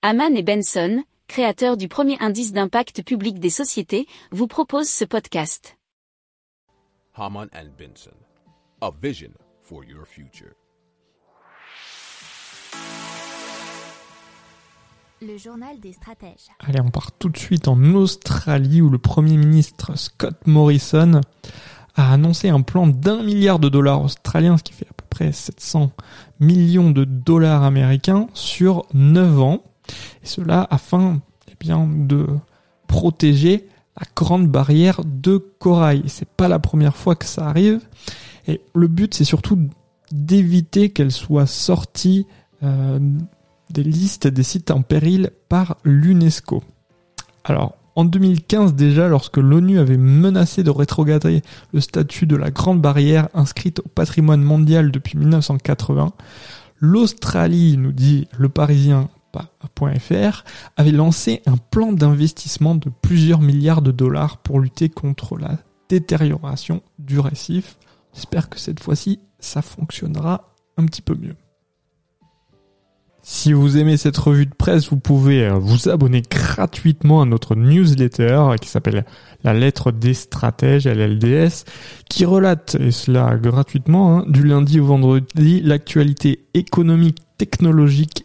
Haman et Benson, créateurs du premier indice d'impact public des sociétés, vous proposent ce podcast. Haman and Benson, a vision for your future. Le journal des stratèges. Allez, on part tout de suite en Australie où le Premier ministre Scott Morrison a annoncé un plan d'un milliard de dollars australiens, ce qui fait à peu près 700 millions de dollars américains sur 9 ans. Et cela afin eh bien, de protéger la grande barrière de corail. C'est pas la première fois que ça arrive. Et le but, c'est surtout d'éviter qu'elle soit sortie euh, des listes des sites en péril par l'UNESCO. Alors, en 2015 déjà, lorsque l'ONU avait menacé de rétrograder le statut de la Grande Barrière inscrite au patrimoine mondial depuis 1980, l'Australie, nous dit le Avait lancé un plan d'investissement de plusieurs milliards de dollars pour lutter contre la détérioration du récif. J'espère que cette fois-ci, ça fonctionnera un petit peu mieux. Si vous aimez cette revue de presse, vous pouvez euh, vous abonner gratuitement à notre newsletter qui s'appelle La lettre des stratèges, LLDS, qui relate, et cela gratuitement, hein, du lundi au vendredi, l'actualité économique, technologique,